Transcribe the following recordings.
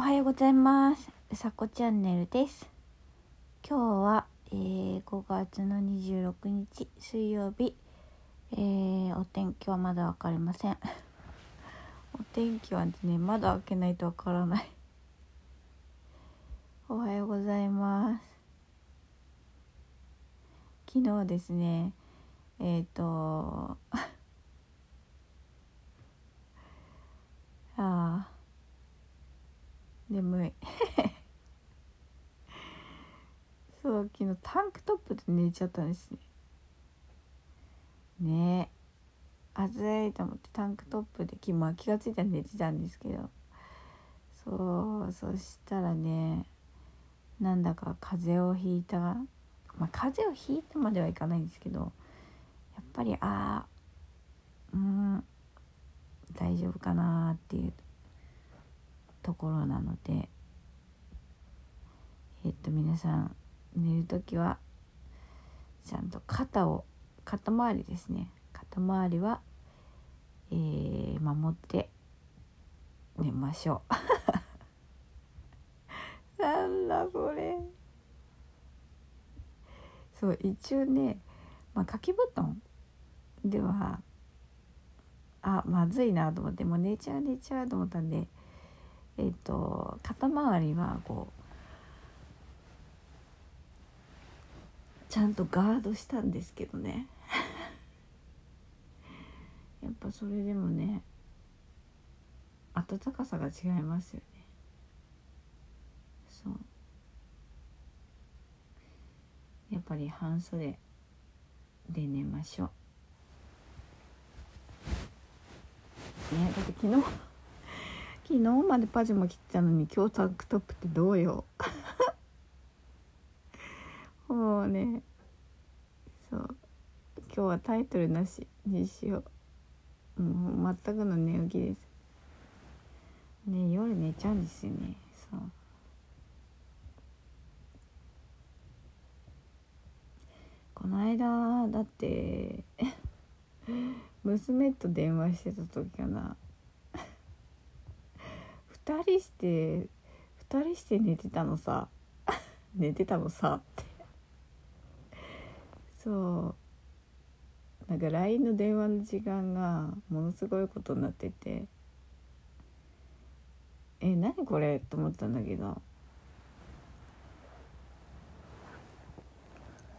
おはようございます。うさこチャンネルです。今日は、えー、5月の26日水曜日、えー、お天気はまだ分かりません。お天気はですねまだ開けないとわからない。おはようございます。昨日ですねえっ、ー、とああ眠い。そう昨日タンクトップで寝ちゃったんですね。ねえ。暑いと思ってタンクトップで気ま気が付いたら寝てたんですけど。そうそしたらねなんだか風邪をひいた。まあ風邪をひいたまではいかないんですけどやっぱりああうん大丈夫かなっていう。ところなのでえっと皆さん寝る時はちゃんと肩を肩周りですね。肩周りは、えー、守って寝ましょう。なんだそれ。そう一応ね、まあ、掛け布団ではあまずいなと思ってもう寝ちゃう寝ちゃうと思ったんでえっ、と肩周りはこうちゃんとガードしたんですけどね。やっぱそれでもね暖かさが違いますよね。そう。やっぱり半袖で寝ましょう。ねだって昨日昨日までパジャマ着てたのに今日タンクトップってどうよ。もうね。そう。今日はタイトルなしにしよう。もう全くの寝起きです。ね夜寝ちゃうんですよね。そう。この間だって 娘と電話してた時かな。2人して2人して寝てたのさ。寝てたのさ。ってそう。なんか LINE の電話の時間がものすごいことになってて。え何これと思ったんだけど。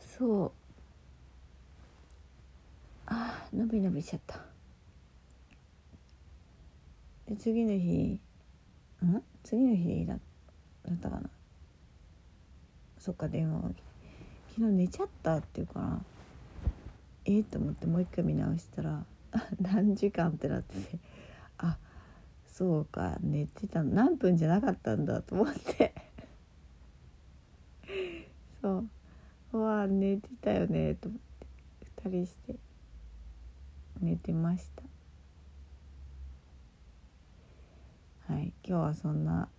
そう。あ伸び伸びしちゃった。で次の日ん？次の日だったかな？そっか電話を。昨日寝ちゃったって言うからえっ、と思ってもう一回見直したら何時間ってなっててあそうか寝てた何分じゃなかったんだと思って。そう。うわ寝てたよねと思って。2人して寝てました。はい今日はそんな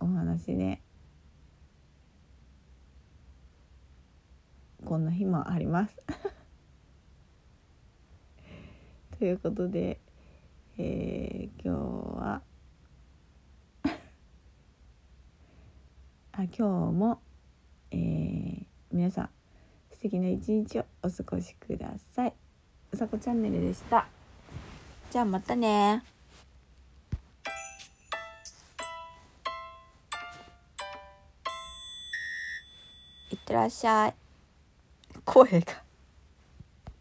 お話ね。こんな日もあります。ということで、えー、今日はあ今日も、えー、皆さん素敵な一日をお過ごしください。うさこチャンネルでした。じゃあまたね。ってらっしゃい。声が。